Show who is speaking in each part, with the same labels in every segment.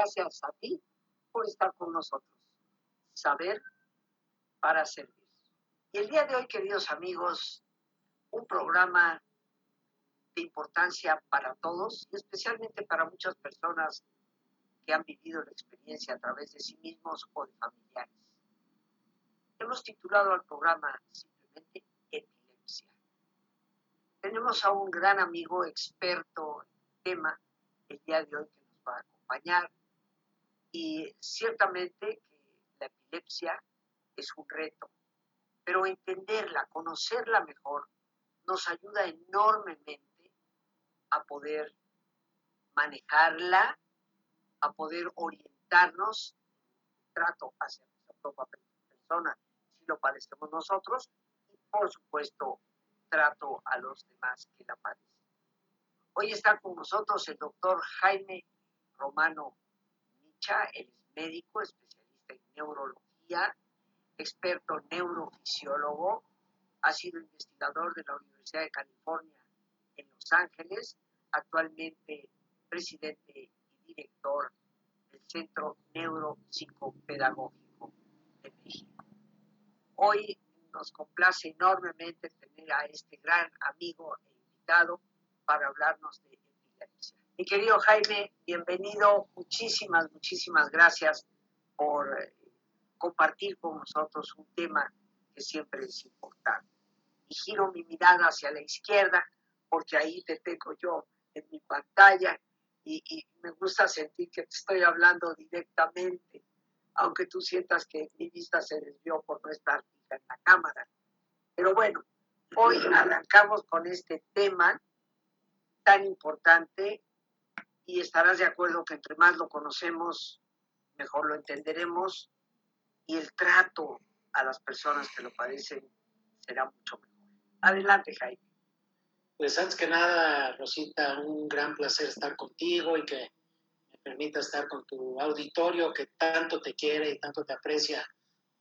Speaker 1: gracias a ti por estar con nosotros. Saber para servir. Y el día de hoy, queridos amigos, un programa de importancia para todos y especialmente para muchas personas que han vivido la experiencia a través de sí mismos o de familiares. Hemos titulado al programa simplemente Epilepsia. Tenemos a un gran amigo experto en el tema el día de hoy que nos va a acompañar y ciertamente que la epilepsia es un reto, pero entenderla, conocerla mejor, nos ayuda enormemente a poder manejarla, a poder orientarnos trato hacia nuestra propia persona, si lo padecemos nosotros, y por supuesto, trato a los demás que la padecen. Hoy está con nosotros el doctor Jaime Romano Él es médico, especialista en neurología, experto neurofisiólogo, ha sido investigador de la Universidad de California en Los Ángeles, actualmente presidente y director del Centro Neuropsicopedagógico de México. Hoy nos complace enormemente tener a este gran amigo e invitado para hablarnos de. Mi querido Jaime, bienvenido. Muchísimas, muchísimas gracias por eh, compartir con nosotros un tema que siempre es importante. Y giro mi mirada hacia la izquierda porque ahí te tengo yo en mi pantalla y, me gusta sentir que te estoy hablando directamente, aunque tú sientas que mi vista se desvió por no estar en la cámara. Pero bueno, hoy arrancamos con este tema tan importante y estarás de acuerdo que entre más lo conocemos, mejor lo entenderemos y el trato a las personas que lo padecen será mucho mejor. Adelante, Jaime.
Speaker 2: Pues antes que nada, Rosita, un gran placer estar contigo y que me permita estar con tu auditorio que tanto te quiere y tanto te aprecia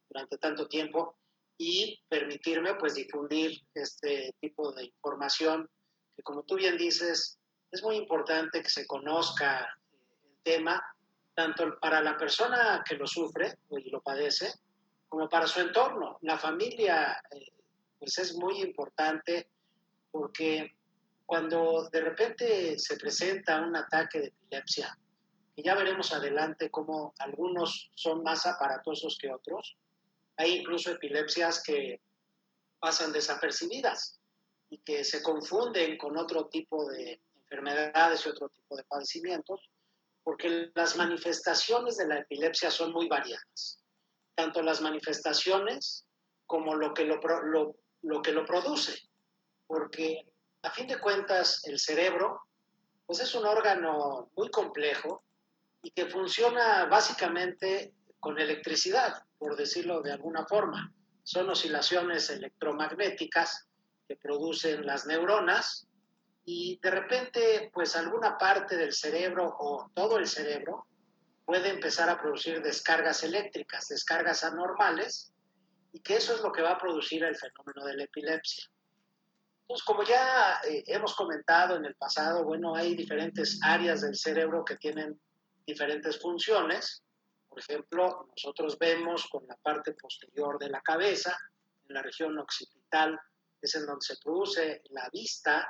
Speaker 2: durante tanto tiempo y permitirme pues difundir este tipo de información que como tú bien dices, es muy importante que se conozca el tema tanto para la persona que lo sufre y lo padece, como para su entorno. La familia, eh, pues es muy importante porque cuando de repente se presenta un ataque de epilepsia, y ya veremos adelante cómo algunos son más aparatosos que otros, hay incluso epilepsias que pasan desapercibidas y que se confunden con otro tipo de enfermedades y otro tipo de padecimientos, porque las manifestaciones de la epilepsia son muy variadas, tanto las manifestaciones como lo que lo, lo, que lo produce, porque a fin de cuentas el cerebro pues es un órgano muy complejo y que funciona básicamente con electricidad, por decirlo de alguna forma. Son oscilaciones electromagnéticas que producen las neuronas y de repente, pues alguna parte del cerebro o todo el cerebro puede empezar a producir descargas eléctricas, descargas anormales, y que eso es lo que va a producir el fenómeno de la epilepsia. Entonces, como ya eh, hemos comentado en el pasado, bueno, hay diferentes áreas del cerebro que tienen diferentes funciones. Por ejemplo, nosotros vemos con la parte posterior de la cabeza, en la región occipital, es en donde se produce la vista,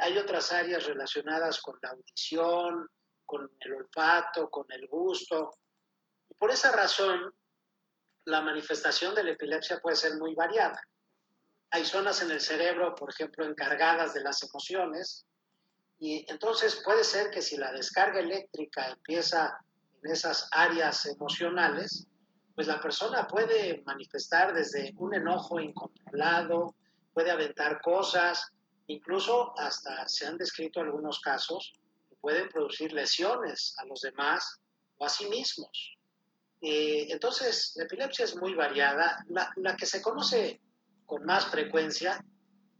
Speaker 2: hay otras áreas relacionadas con la audición, con el olfato, con el gusto. Y por esa razón, la manifestación de la epilepsia puede ser muy variada. Hay zonas en el cerebro, por ejemplo, encargadas de las emociones, y entonces puede ser que si la descarga eléctrica empieza en esas áreas emocionales, pues la persona puede manifestar desde un enojo incontrolado, puede aventar cosas, Incluso hasta se han descrito algunos casos que pueden producir lesiones a los demás o a sí mismos. Eh, entonces, la epilepsia es muy variada. La, la que se conoce con más frecuencia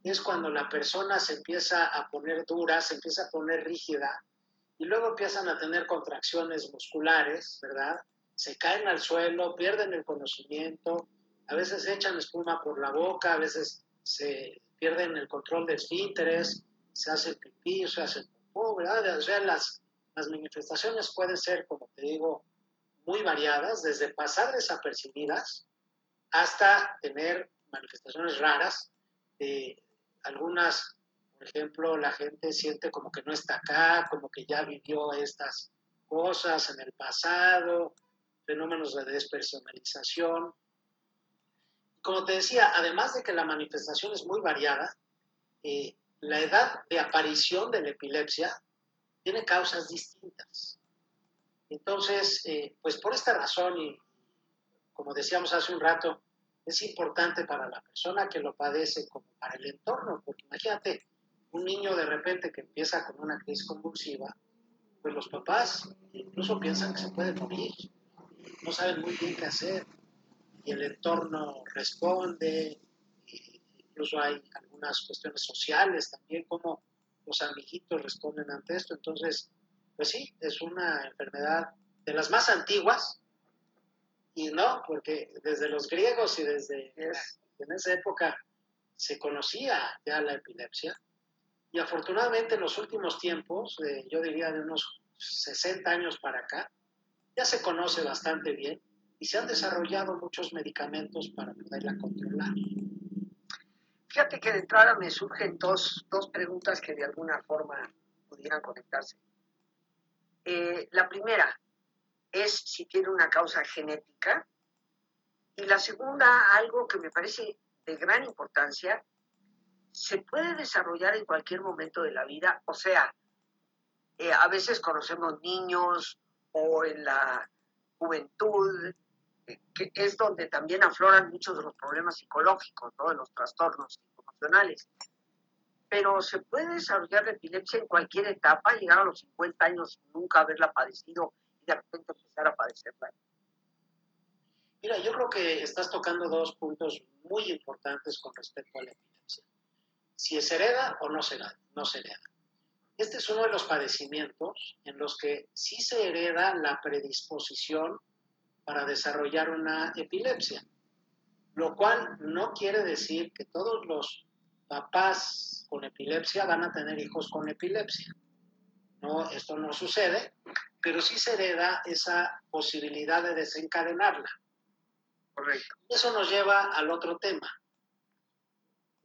Speaker 2: es cuando la persona se empieza a poner dura, se empieza a poner rígida y luego empiezan a tener contracciones musculares, ¿verdad? Se caen al suelo, pierden el conocimiento, a veces echan espuma por la boca, a veces se pierden el control de esfínteres, se hace pipí, se hace ¿verdad? O sea, las, las manifestaciones pueden ser, como te digo, muy variadas, desde pasar desapercibidas hasta tener manifestaciones raras. algunas, por ejemplo, la gente siente como que no está acá, como que ya vivió estas cosas en el pasado, fenómenos de despersonalización. Como te decía, además de que la manifestación es muy variada, eh, la edad de aparición de la epilepsia tiene causas distintas. Entonces, eh, pues por esta razón, y como decíamos hace un rato, es importante para la persona que lo padece como para el entorno, porque imagínate un niño de repente que empieza con una crisis convulsiva, pues los papás incluso piensan que se puede morir, no saben muy bien qué hacer, y el entorno responde, incluso hay algunas cuestiones sociales también, como los amiguitos responden ante esto. Entonces, pues sí, es una enfermedad de las más antiguas, y no, porque desde los griegos y desde en esa época se conocía ya la epilepsia, y afortunadamente en los últimos tiempos, yo diría de unos 60 años para acá, ya se conoce bastante bien y se han desarrollado muchos medicamentos para poderla controlar.
Speaker 1: Fíjate que de entrada me surgen dos, dos preguntas que de alguna forma pudieran conectarse. Eh, la primera es si tiene una causa genética y la segunda, algo que me parece de gran importancia, se puede desarrollar en cualquier momento de la vida, o sea, eh, a veces conocemos niños o en la juventud, que es donde también afloran muchos de los problemas psicológicos, ¿no? de los trastornos emocionales. Pero se puede desarrollar la epilepsia en cualquier etapa, llegar a los 50 años nunca haberla padecido y de repente empezar a padecerla.
Speaker 2: Mira, yo creo que estás tocando dos puntos muy importantes con respecto a la epilepsia. Si es hereda o no se hereda. No se hereda. Este es uno de los padecimientos en los que sí se hereda la predisposición para desarrollar una epilepsia, lo cual no quiere decir que todos los papás con epilepsia van a tener hijos con epilepsia. No, esto no sucede, pero sí se hereda esa posibilidad de desencadenarla. Correcto. Eso nos lleva al otro tema.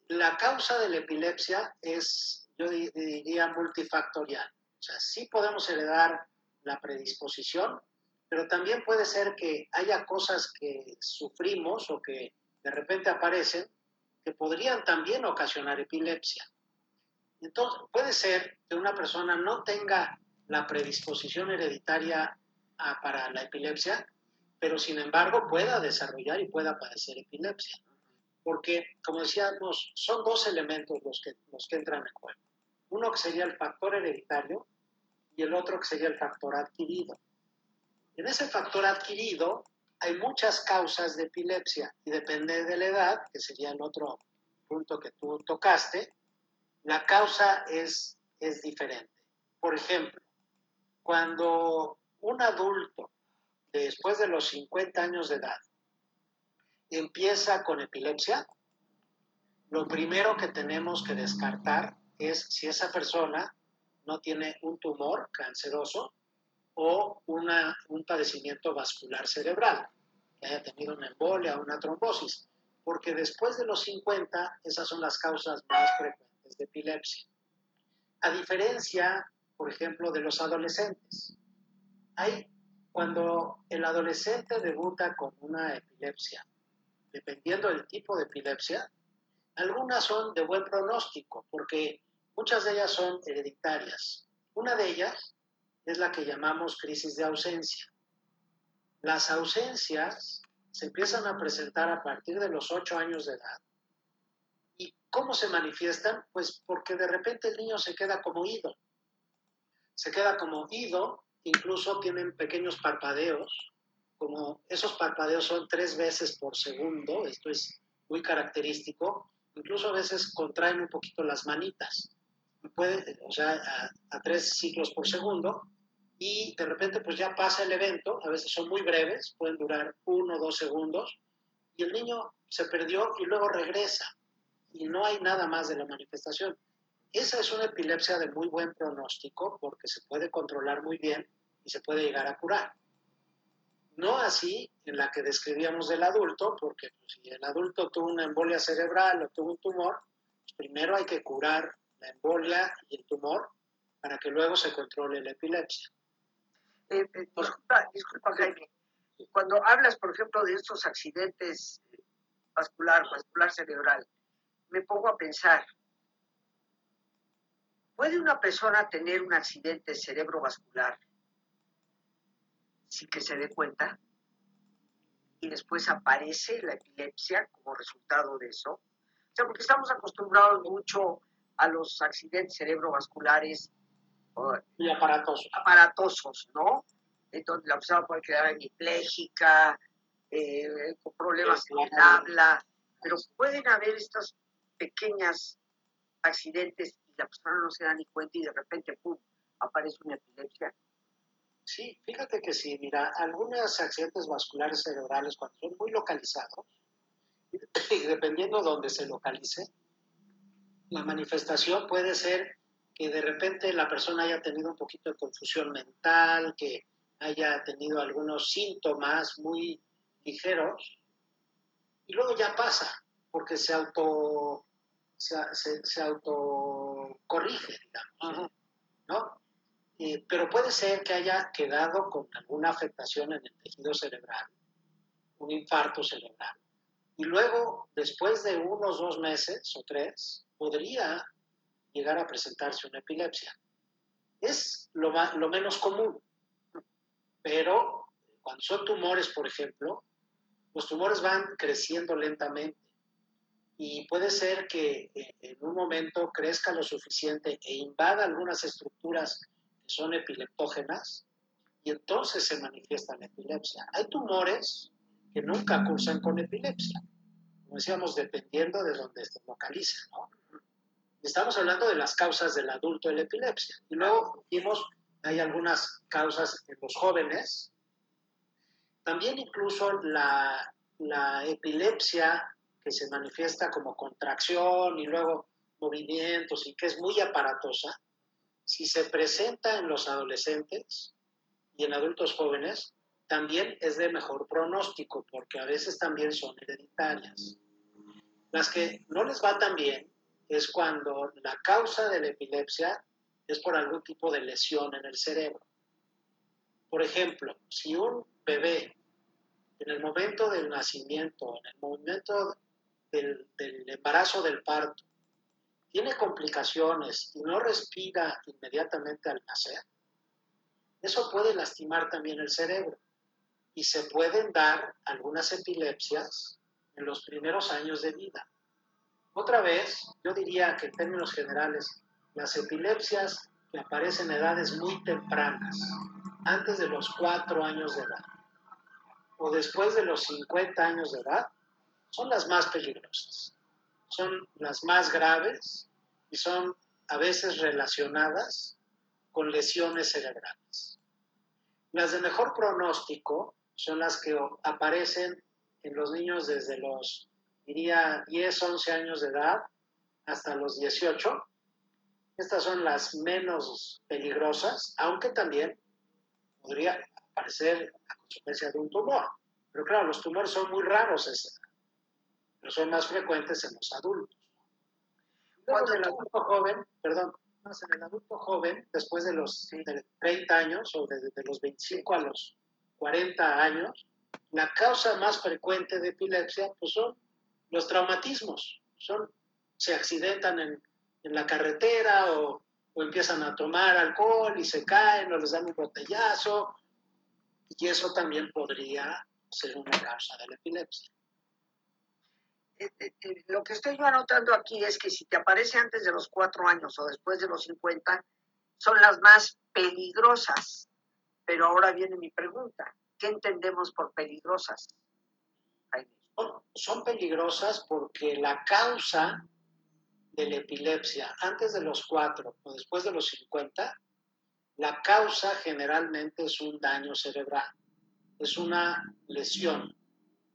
Speaker 2: La causa de la epilepsia es, yo diría, multifactorial. O sea, sí podemos heredar la predisposición, pero también puede ser que haya cosas que sufrimos o que de repente aparecen que podrían también ocasionar epilepsia. Entonces, puede ser que una persona no tenga la predisposición hereditaria para la epilepsia, pero sin embargo pueda desarrollar y pueda padecer epilepsia. Porque, como decíamos, son dos elementos los que, los que entran en juego. Uno que sería el factor hereditario y el otro que sería el factor adquirido. En ese factor adquirido hay muchas causas de epilepsia y depende de la edad, que sería el otro punto que tú tocaste, la causa es, es diferente. Por ejemplo, cuando un adulto, después de los 50 años de edad, empieza con epilepsia, lo primero que tenemos que descartar es si esa persona no tiene un tumor canceroso o una, un padecimiento vascular cerebral, que haya tenido una embolia o una trombosis, porque después de los 50 esas son las causas más frecuentes de epilepsia. A diferencia, por ejemplo, de los adolescentes. Hay, cuando el adolescente debuta con una epilepsia, dependiendo del tipo de epilepsia, algunas son de buen pronóstico, porque muchas de ellas son hereditarias. Una de ellas es la que llamamos crisis de ausencia. Las ausencias se empiezan a presentar a partir de los 8 años de edad. ¿Y cómo se manifiestan? Pues porque de repente el niño se queda como ido. Se queda como ido, incluso tienen pequeños parpadeos, como esos parpadeos son tres veces por segundo, esto es muy característico, incluso a veces contraen un poquito las manitas, puede, o sea, a, a tres ciclos por segundo, y de repente pues ya pasa el evento, a veces son muy breves, pueden durar uno o dos segundos, y el niño se perdió y luego regresa, y no hay nada más de la manifestación. Esa es una epilepsia de muy buen pronóstico porque se puede controlar muy bien y se puede llegar a curar. No así en la que describíamos del adulto, porque pues, si el adulto tuvo una embolia cerebral o tuvo un tumor, pues, primero hay que curar la embolia y el tumor para que luego se controle la epilepsia.
Speaker 1: Eh, eh, disculpa, disculpa, Jaime. Cuando hablas, por ejemplo, de estos accidentes vascular, vascular cerebral, me pongo a pensar, ¿puede una persona tener un accidente cerebrovascular sin que se dé cuenta? Y después aparece la epilepsia como resultado de eso. O sea, porque estamos acostumbrados mucho a los accidentes cerebrovasculares
Speaker 2: y aparatosos.
Speaker 1: aparatosos, ¿no? Entonces la persona puede quedar hemipléjica, eh, con problemas con el habla, pero pueden haber estos pequeños accidentes y la persona no se da ni cuenta y de repente, ¡pum!, aparece una epilepsia.
Speaker 2: Sí, fíjate que sí, mira, algunos accidentes vasculares cerebrales cuando son muy localizados, y dependiendo de dónde se localice, la manifestación puede ser que de repente la persona haya tenido un poquito de confusión mental, que haya tenido algunos síntomas muy ligeros, y luego ya pasa, porque se auto se, se, autocorrige, digamos, ¿no? Eh, pero puede ser que haya quedado con alguna afectación en el tejido cerebral, un infarto cerebral. Y luego, después de unos dos meses o tres, podría llegar a presentarse una epilepsia. Es lo, lo menos común, pero cuando son tumores, por ejemplo, los tumores van creciendo lentamente y puede ser que eh, en un momento crezca lo suficiente e invada algunas estructuras que son epileptógenas y entonces se manifiesta la epilepsia. Hay tumores que nunca cursan con epilepsia, como decíamos, dependiendo de dónde se localice. ¿no? Estamos hablando de las causas del adulto de la epilepsia. Y luego vimos, hay algunas causas en los jóvenes. También incluso la, la epilepsia que se manifiesta como contracción y luego movimientos y que es muy aparatosa, si se presenta en los adolescentes y en adultos jóvenes, también es de mejor pronóstico, porque a veces también son hereditarias. Las que no les va tan bien es cuando la causa de la epilepsia es por algún tipo de lesión en el cerebro. Por ejemplo, si un bebé en el momento del nacimiento, en el momento del, embarazo del parto, tiene complicaciones y no respira inmediatamente al nacer, eso puede lastimar también el cerebro y se pueden dar algunas epilepsias en los primeros años de vida. Otra vez, yo diría que en términos generales, las epilepsias que aparecen en edades muy tempranas, antes de los cuatro años de edad o después de los 50 años de edad, son las más peligrosas. Son las más graves y son a veces relacionadas con lesiones cerebrales. Las de mejor pronóstico son las que aparecen en los niños desde los diría 10, 11 años de edad hasta los 18. Estas son las menos peligrosas, aunque también podría aparecer a consecuencia de un tumor. Pero claro, los tumores son muy raros, pero son más frecuentes en los adultos. Cuando el adulto joven, perdón, en el adulto joven, después de los 30 años o desde los 25 a los 40 años, la causa más frecuente de epilepsia pues son los traumatismos, son, se accidentan en, en la carretera o, o, empiezan a tomar alcohol y se caen o les dan un botellazo, y eso también podría ser una causa de la epilepsia.
Speaker 1: Eh, eh, eh, lo que estoy yo anotando aquí es que si te aparece antes de los cuatro años o después de los 50, son las más peligrosas. Pero ahora viene mi pregunta, ¿qué entendemos por peligrosas?
Speaker 2: son peligrosas porque la causa de la epilepsia antes de los 4 o después de los 50, la causa generalmente es un daño cerebral, es una lesión,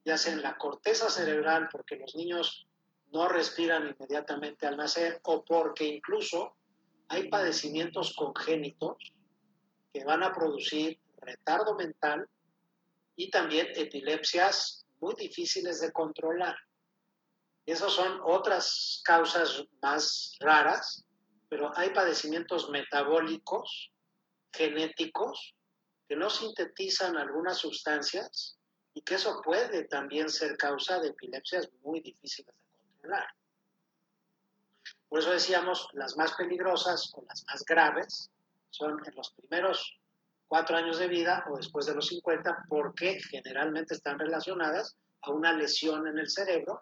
Speaker 2: ya sea en la corteza cerebral porque los niños no respiran inmediatamente al nacer o porque incluso hay padecimientos congénitos que van a producir retardo mental y también epilepsias muy difíciles de controlar. Esas son otras causas más raras, pero hay padecimientos metabólicos, genéticos, que no sintetizan algunas sustancias y que eso puede también ser causa de epilepsias muy difíciles de controlar. Por eso decíamos, las más peligrosas o las más graves son en los primeros cuatro años de vida o después de los 50, porque generalmente están relacionadas a una lesión en el cerebro,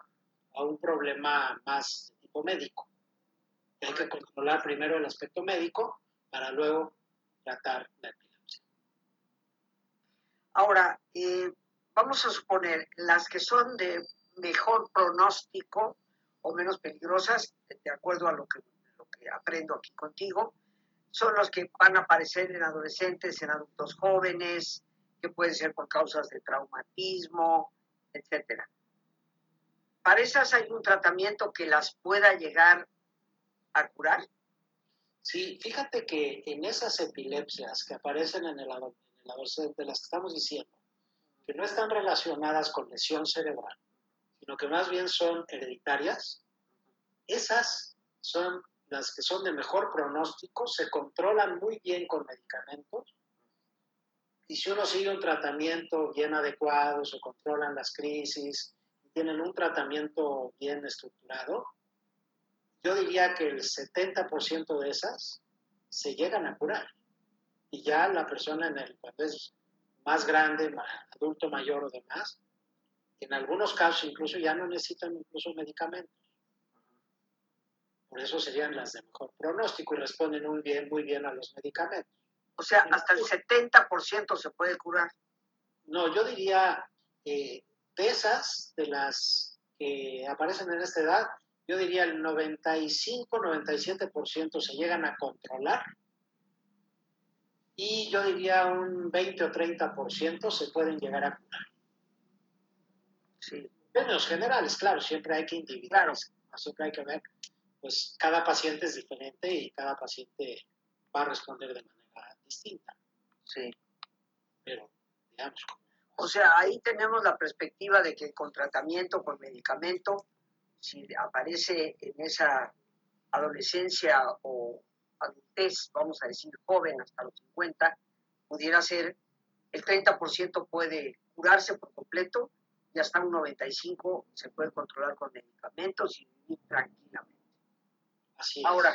Speaker 2: a un problema más de tipo médico. hay que controlar primero el aspecto médico para luego tratar la epilepsia.
Speaker 1: Ahora, eh, vamos a suponer las que son de mejor pronóstico o menos peligrosas, de acuerdo a lo que, lo que aprendo aquí contigo, son los que van a aparecer en adolescentes, en adultos jóvenes, que pueden ser por causas de traumatismo, etcétera. ¿Para esas hay un tratamiento que las pueda llegar a curar?
Speaker 2: Sí, fíjate que en esas epilepsias que aparecen en el, adolescente, las que estamos diciendo, que no están relacionadas con lesión cerebral, sino que más bien son hereditarias, esas son las que son de mejor pronóstico, se controlan muy bien con medicamentos, y si uno sigue un tratamiento bien adecuado, se controlan las crisis, tienen un tratamiento bien estructurado, yo diría que el 70% de esas se llegan a curar. Y ya la persona en el, cuando es más grande, adulto mayor o demás, en algunos casos incluso ya no necesitan incluso medicamentos. Por eso serían las de mejor pronóstico y responden muy bien, muy bien a los medicamentos.
Speaker 1: O sea, hasta el 70% se puede curar.
Speaker 2: No, yo diría que de esas, de las que aparecen en esta edad, yo diría el 95-97% se llegan a controlar y yo diría un 20 o 30% se pueden llegar a curar. Sí. En términos generales, claro, siempre hay que individualizar, siempre hay que ver, pues cada paciente es diferente y cada paciente va a responder de manera distinta.
Speaker 1: Sí.
Speaker 2: Pero, digamos,
Speaker 1: o sea, ahí tenemos la perspectiva de que con tratamiento, con medicamento, si aparece en esa adolescencia o adultez, vamos a decir joven hasta los 50, pudiera ser el 30% puede curarse por completo y hasta un 95% se puede controlar con medicamentos y vivir tranquilamente.
Speaker 2: Así
Speaker 1: Ahora,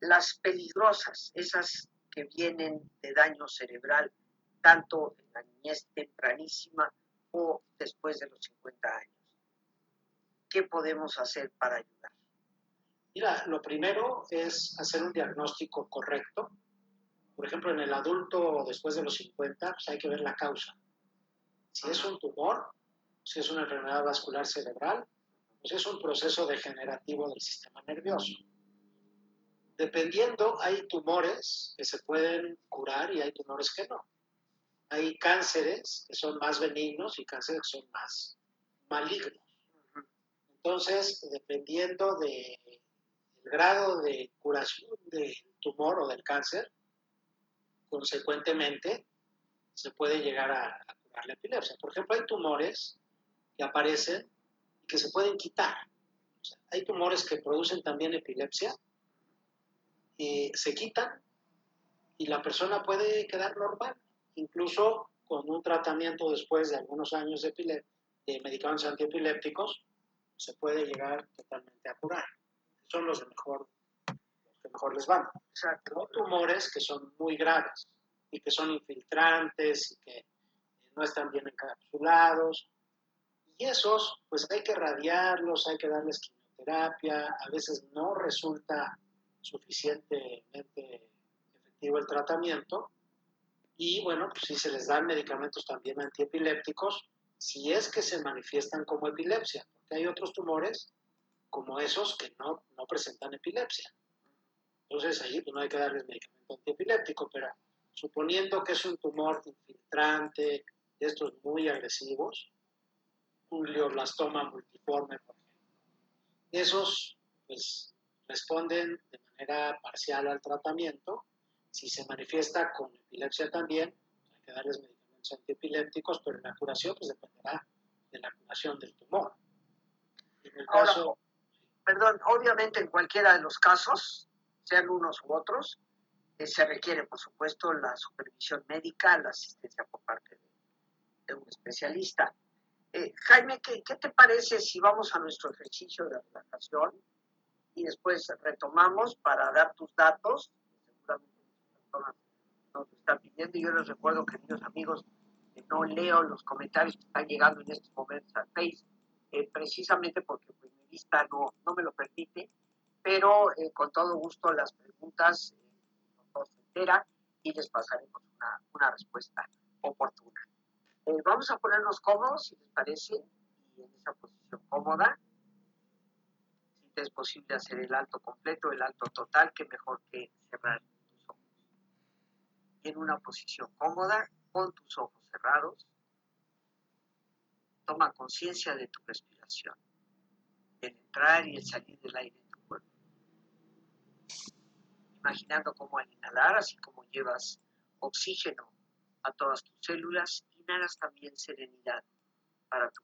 Speaker 1: las peligrosas, esas que vienen de daño cerebral, tanto en la niñez tempranísima o después de los 50 años. ¿Qué podemos hacer para ayudar?
Speaker 2: Mira, lo primero es hacer un diagnóstico correcto. Por ejemplo, en el adulto después de los 50, pues hay que ver la causa. Si es un tumor, si es una enfermedad vascular cerebral, pues es un proceso degenerativo del sistema nervioso. Dependiendo, hay tumores que se pueden curar y hay tumores que no hay cánceres que son más benignos y cánceres que son más malignos. Entonces, dependiendo del grado de curación del tumor o del cáncer, consecuentemente se puede llegar a, curar la epilepsia. Por ejemplo, hay tumores que aparecen y que se pueden quitar. hay tumores que producen también epilepsia y se quitan y la persona puede quedar normal incluso con un tratamiento después de algunos años de, de medicamentos antiepilépticos, se puede llegar totalmente a curar. Son los, de mejor, los que mejor les van. O sea, hay tumores que son muy graves y que son infiltrantes y que no están bien encapsulados. Y esos, pues hay que radiarlos, hay que darles quimioterapia, a veces no resulta suficientemente efectivo el tratamiento y bueno, pues si se les dan medicamentos también antiepilépticos, si es que se manifiestan como epilepsia, porque hay otros tumores como esos que no, no presentan epilepsia. Entonces ahí pues, no hay que darles medicamento antiepiléptico, pero suponiendo que es un tumor infiltrante, estos muy agresivos, un glioblastoma multiforme, por esos pues responden de manera parcial al tratamiento si se manifiesta con epilepsia también, hay que darles medicamento los antiepilépticos, pero la curación pues dependerá de la curación del tumor.
Speaker 1: En el caso... perdón, obviamente en cualquiera de los casos, sean unos u otros, eh, se requiere, por supuesto, la supervisión médica, la asistencia por parte de, un especialista. Eh, Jaime, ¿qué, ¿qué, te parece si vamos a nuestro ejercicio de relajación y después retomamos para dar tus datos? Seguramente personas nos están pidiendo yo les recuerdo, queridos amigos, que no leo los comentarios que están llegando en estos momentos a Facebook, eh, precisamente porque pues, mi vista no, no me lo permite, pero eh, con todo gusto las preguntas eh, se entera y les pasaremos una, una respuesta oportuna. Eh, vamos a ponernos cómodos, si les parece, y en esa posición cómoda. Es posible hacer el alto completo, el alto total, que mejor que cerrar tus ojos. Y en una posición cómoda, con tus ojos cerrados, toma conciencia de tu respiración, el entrar y el salir del aire en tu cuerpo. Imaginando cómo al inhalar, así como llevas oxígeno a todas tus células, inhalas también serenidad para tu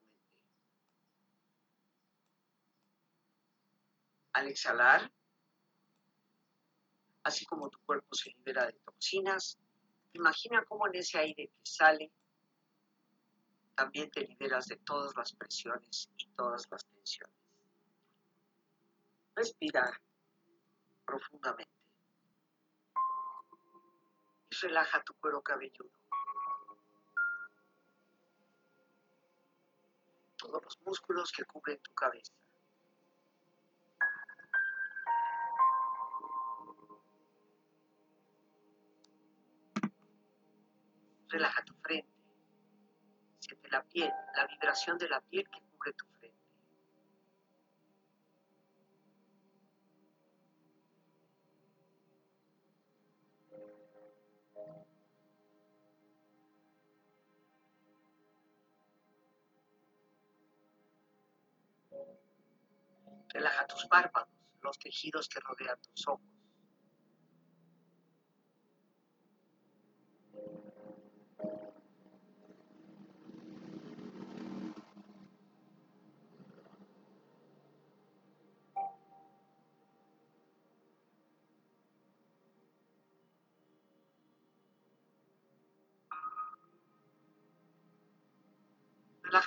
Speaker 1: Al exhalar, así como tu cuerpo se libera de toxinas, imagina cómo en ese aire que sale, también te liberas de todas las presiones y todas las tensiones. Respira profundamente y relaja tu cuero cabelludo. Todos los músculos que cubren tu cabeza. Relaja tu frente. Siente la piel, la vibración de la piel que cubre tu frente. Relaja tus párpados, los tejidos que rodean tus ojos. Relaja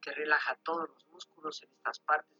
Speaker 1: que relaja todos los músculos en estas partes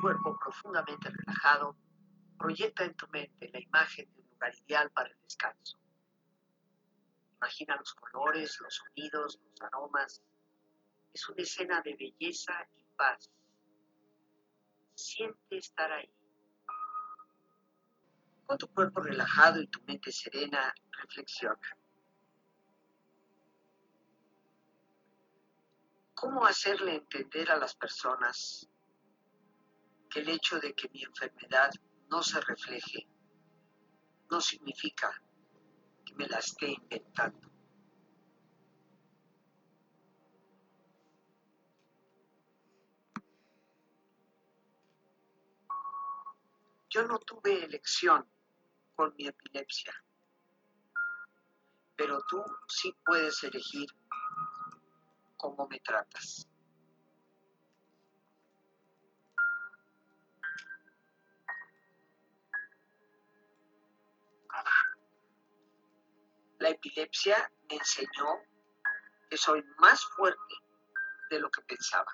Speaker 1: Cuerpo profundamente relajado, proyecta en tu mente la imagen de un lugar ideal para el descanso. Imagina los colores, los sonidos, los aromas. Es una escena de belleza y paz. Siente estar ahí. Con tu cuerpo relajado y tu mente serena, reflexiona. ¿Cómo hacerle entender a las personas que el hecho de que mi enfermedad no se refleje no significa que me la esté inventando. Yo no tuve elección con mi epilepsia, pero tú sí puedes elegir cómo me tratas. La epilepsia me enseñó que soy más fuerte de lo que pensaba.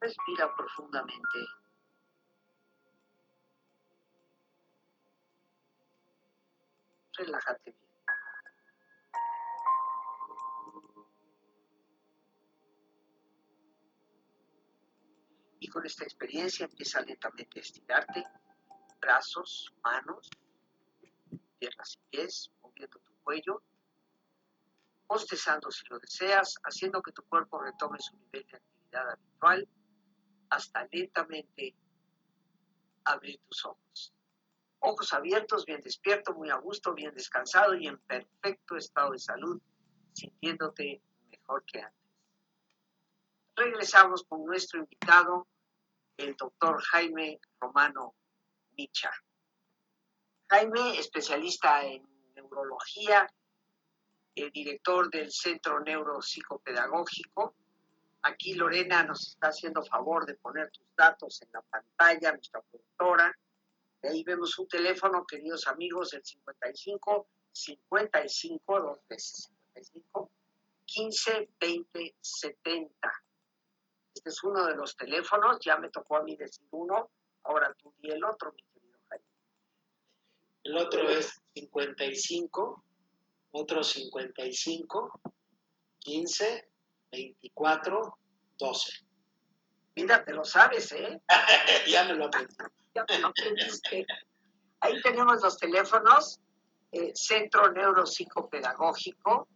Speaker 1: Respira profundamente. Relájate bien. Y con esta experiencia empieza lentamente a estirarte, brazos, manos, piernas y pies, moviendo tu cuello, bostezando si lo deseas, haciendo que tu cuerpo retome su nivel de actividad habitual hasta lentamente abrir tus ojos. Ojos abiertos, bien despierto, muy a gusto, bien descansado y en perfecto estado de salud, sintiéndote mejor que antes. Regresamos con nuestro invitado, el doctor Jaime Romano Micha. Jaime, especialista en neurología, el director del Centro Neuropsicopedagógico. Aquí Lorena nos está haciendo favor de poner tus datos en la pantalla, nuestra productora. De ahí vemos un teléfono, queridos amigos, el 55 55, dos veces 55, 15 20 70. Este es uno de los teléfonos, ya me tocó a mí decir uno, ahora tú di el otro, mi querido Jaime.
Speaker 2: El otro es 55, otro 55, 15, 24, 12.
Speaker 1: Mira, te lo sabes, ¿eh?
Speaker 2: ya me lo aprendí.
Speaker 1: Ya me lo aprendiste. Ahí tenemos los teléfonos, eh, Centro Neuropsicopedagógico,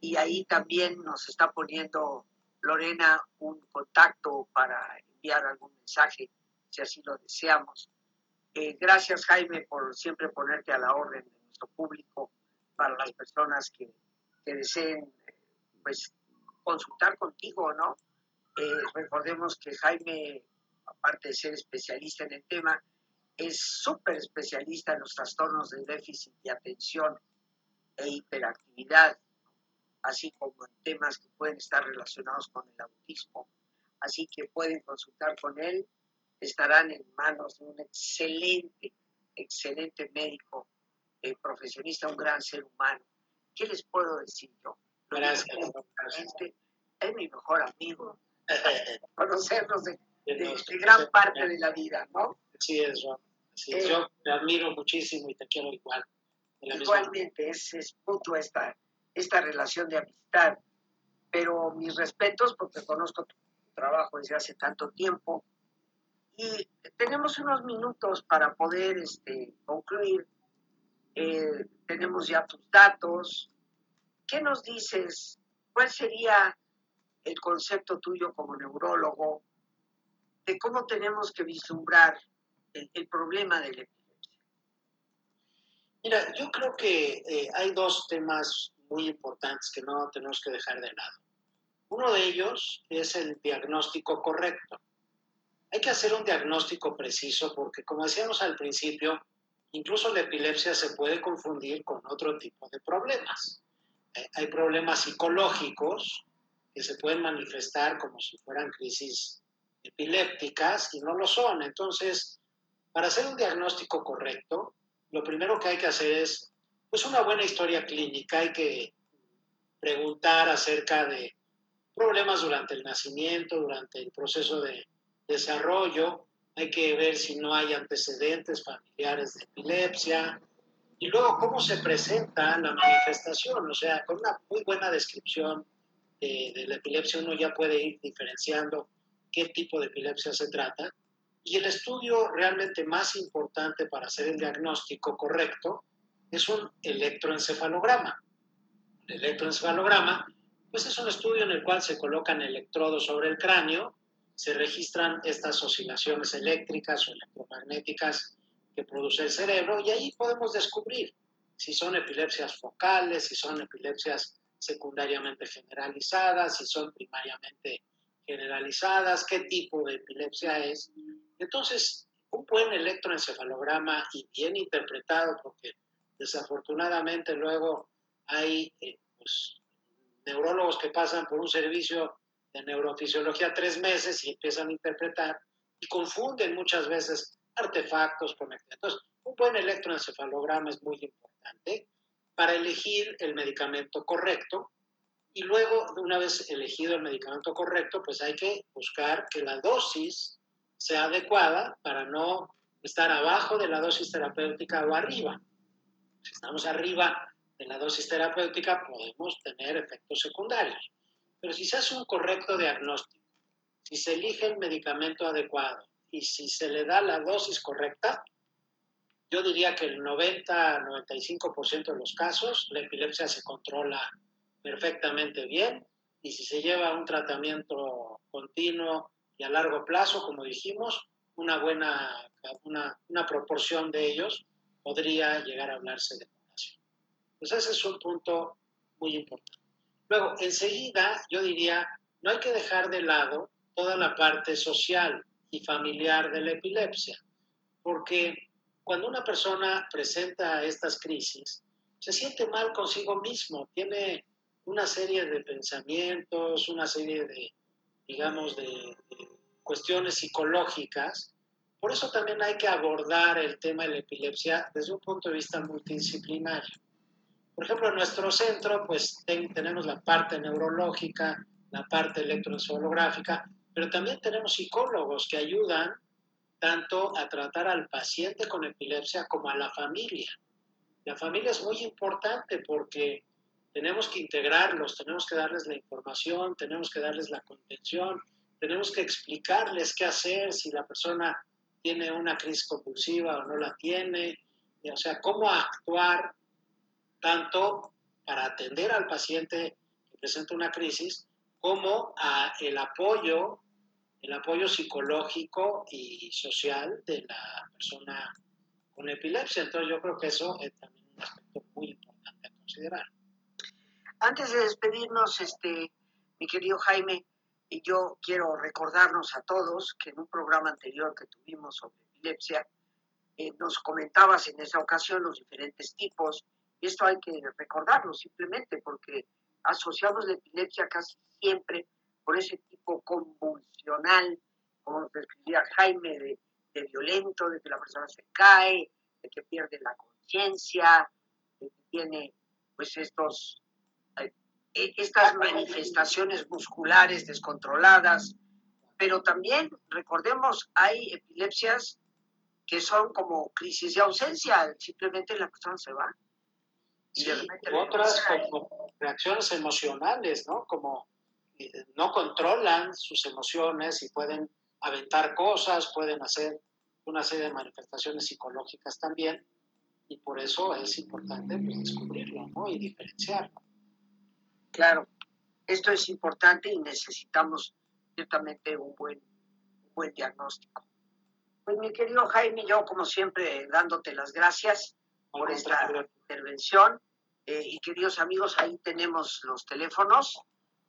Speaker 1: y ahí también nos está poniendo Lorena un contacto para enviar algún mensaje, si así lo deseamos. Eh, gracias, Jaime, por siempre ponerte a la orden de nuestro público para las personas que, deseen pues, consultar contigo, ¿no? Eh, recordemos que Jaime, aparte de ser especialista en el tema, es súper especialista en los trastornos de déficit de atención e hiperactividad así como en temas que pueden estar relacionados con el autismo. Así que pueden consultar con él estarán en manos de un excelente, excelente médico, eh, profesionista, un gran ser humano. ¿Qué les puedo decir yo?
Speaker 2: Gracias.
Speaker 1: Es mi mejor amigo. Conocernos de, gran parte de la vida, ¿no?
Speaker 2: Sí, es, eh, yo te admiro muchísimo y te quiero igual.
Speaker 1: Igualmente, es, es mutua esta, esta relación de amistad. Pero mis respetos, porque conozco tu trabajo desde hace tanto tiempo. Y tenemos unos minutos para poder este, concluir. Eh, tenemos ya tus datos. ¿Qué nos dices? ¿Cuál sería el concepto tuyo como neurólogo de cómo tenemos que vislumbrar el, problema del epilepsia?
Speaker 2: Mira, yo creo que eh, hay dos temas muy importantes que no tenemos que dejar de lado. Uno de ellos es el diagnóstico correcto. Hay que hacer un diagnóstico preciso porque, como decíamos al principio, incluso la epilepsia se puede confundir con otro tipo de problemas. Eh, hay problemas psicológicos que se pueden manifestar como si fueran crisis epilépticas y no lo son. Entonces, para hacer un diagnóstico correcto, lo primero que hay que hacer es pues una buena historia clínica, hay que preguntar acerca de problemas durante el nacimiento, durante el proceso de desarrollo, hay que ver si no hay antecedentes familiares de epilepsia. Y luego cómo se presenta la manifestación, o sea, con una muy buena descripción de, de la epilepsia uno ya puede ir diferenciando qué tipo de epilepsia se trata. Y el estudio realmente más importante para hacer el diagnóstico correcto es un electroencefalograma. El electroencefalograma pues es un estudio en el cual se colocan electrodos sobre el cráneo, se registran estas oscilaciones eléctricas o electromagnéticas que produce el cerebro y ahí podemos descubrir si son epilepsias focales, si son epilepsias secundariamente generalizadas, si son primariamente generalizadas, qué tipo de epilepsia es. Entonces, un buen electroencefalograma y bien interpretado, porque desafortunadamente luego hay eh, pues, neurólogos que pasan por un servicio de neurofisiología tres meses y empiezan a interpretar y confunden muchas veces artefactos conectados. Entonces, un buen electroencefalograma es muy importante para elegir el medicamento correcto y luego, una vez elegido el medicamento correcto, pues hay que buscar que la dosis sea adecuada para no estar abajo de la dosis terapéutica o arriba. Si estamos arriba de la dosis terapéutica podemos tener efectos secundarios. Pero si se hace un correcto diagnóstico, si se elige el medicamento adecuado y si se le da la dosis correcta, yo diría que el 90-95% de los casos la epilepsia se controla perfectamente bien y si se lleva un tratamiento continuo y a largo plazo, como dijimos, una buena una, una proporción de ellos podría llegar a hablarse de pues ese es un punto muy importante. Luego, enseguida, yo diría, no hay que dejar de lado toda la parte social y familiar de la epilepsia, porque cuando una persona presenta estas crisis, se siente mal consigo mismo, tiene una serie de pensamientos, una serie de, digamos, de, cuestiones psicológicas. Por eso también hay que abordar el tema de la epilepsia desde un punto de vista multidisciplinario. Por ejemplo, en nuestro centro, pues tenemos la parte neurológica, la parte electroencefalográfica, pero también tenemos psicólogos que ayudan tanto a tratar al paciente con epilepsia como a la familia. La familia es muy importante porque tenemos que integrarlos, tenemos que darles la información, tenemos que darles la contención, tenemos que explicarles qué hacer si la persona tiene una crisis compulsiva o no la tiene, o sea, cómo actuar tanto para atender al paciente que presenta una crisis como a el apoyo, el apoyo psicológico y social de la persona con epilepsia. Entonces yo creo que eso es también un aspecto muy importante a considerar.
Speaker 1: Antes de despedirnos, este, mi querido Jaime, y yo quiero recordarnos a todos que en un programa anterior que tuvimos sobre epilepsia, eh, nos comentabas en esa ocasión los diferentes tipos esto hay que recordarlo simplemente porque asociamos la epilepsia casi siempre con ese tipo convulsional, como describía Jaime, de, de violento, de que la persona se cae, de que pierde la conciencia, de que tiene pues estos eh, estas manifestaciones musculares descontroladas, pero también recordemos hay epilepsias que son como crisis de ausencia, simplemente la persona se va.
Speaker 2: Y otras como reacciones emocionales, ¿no? Como eh, no controlan sus emociones y pueden aventar cosas, pueden hacer una serie de manifestaciones psicológicas también, y por eso es importante pues, descubrirlo ¿no? y diferenciarlo.
Speaker 1: Claro, esto es importante y necesitamos ciertamente un buen, un buen diagnóstico. Pues mi querido Jaime, yo como siempre dándote las gracias por esta intervención eh, y queridos amigos, ahí tenemos los teléfonos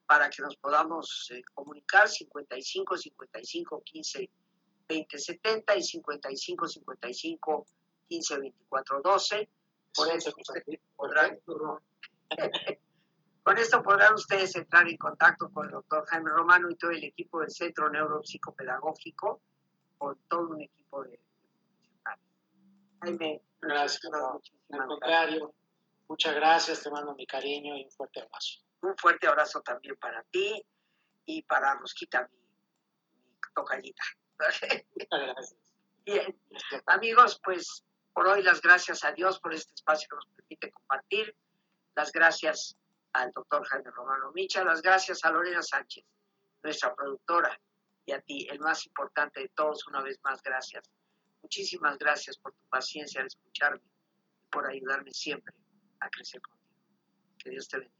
Speaker 1: para que nos podamos eh, comunicar 55 55 15 20 70 y 55 55 15 24 12. Por eso podrán, con esto podrán ustedes entrar en contacto con el doctor Jaime Romano y todo el equipo del Centro Neuropsicopedagógico con todo un equipo de
Speaker 2: Jaime, gracias. Al contrario, muchas gracias, te mando mi cariño y un fuerte abrazo.
Speaker 1: Un fuerte abrazo también para ti y para Rosquita, mi, mi tocallita. gracias. Bien, amigos, pues por hoy las gracias a Dios por este espacio que nos permite compartir. Las gracias al doctor Jaime Romano. Micha, las gracias a Lorena Sánchez, nuestra productora, y a ti, el más importante de todos, una vez más, gracias. Muchísimas gracias por tu paciencia al escucharme y por ayudarme siempre a crecer contigo. Que Dios te bendiga.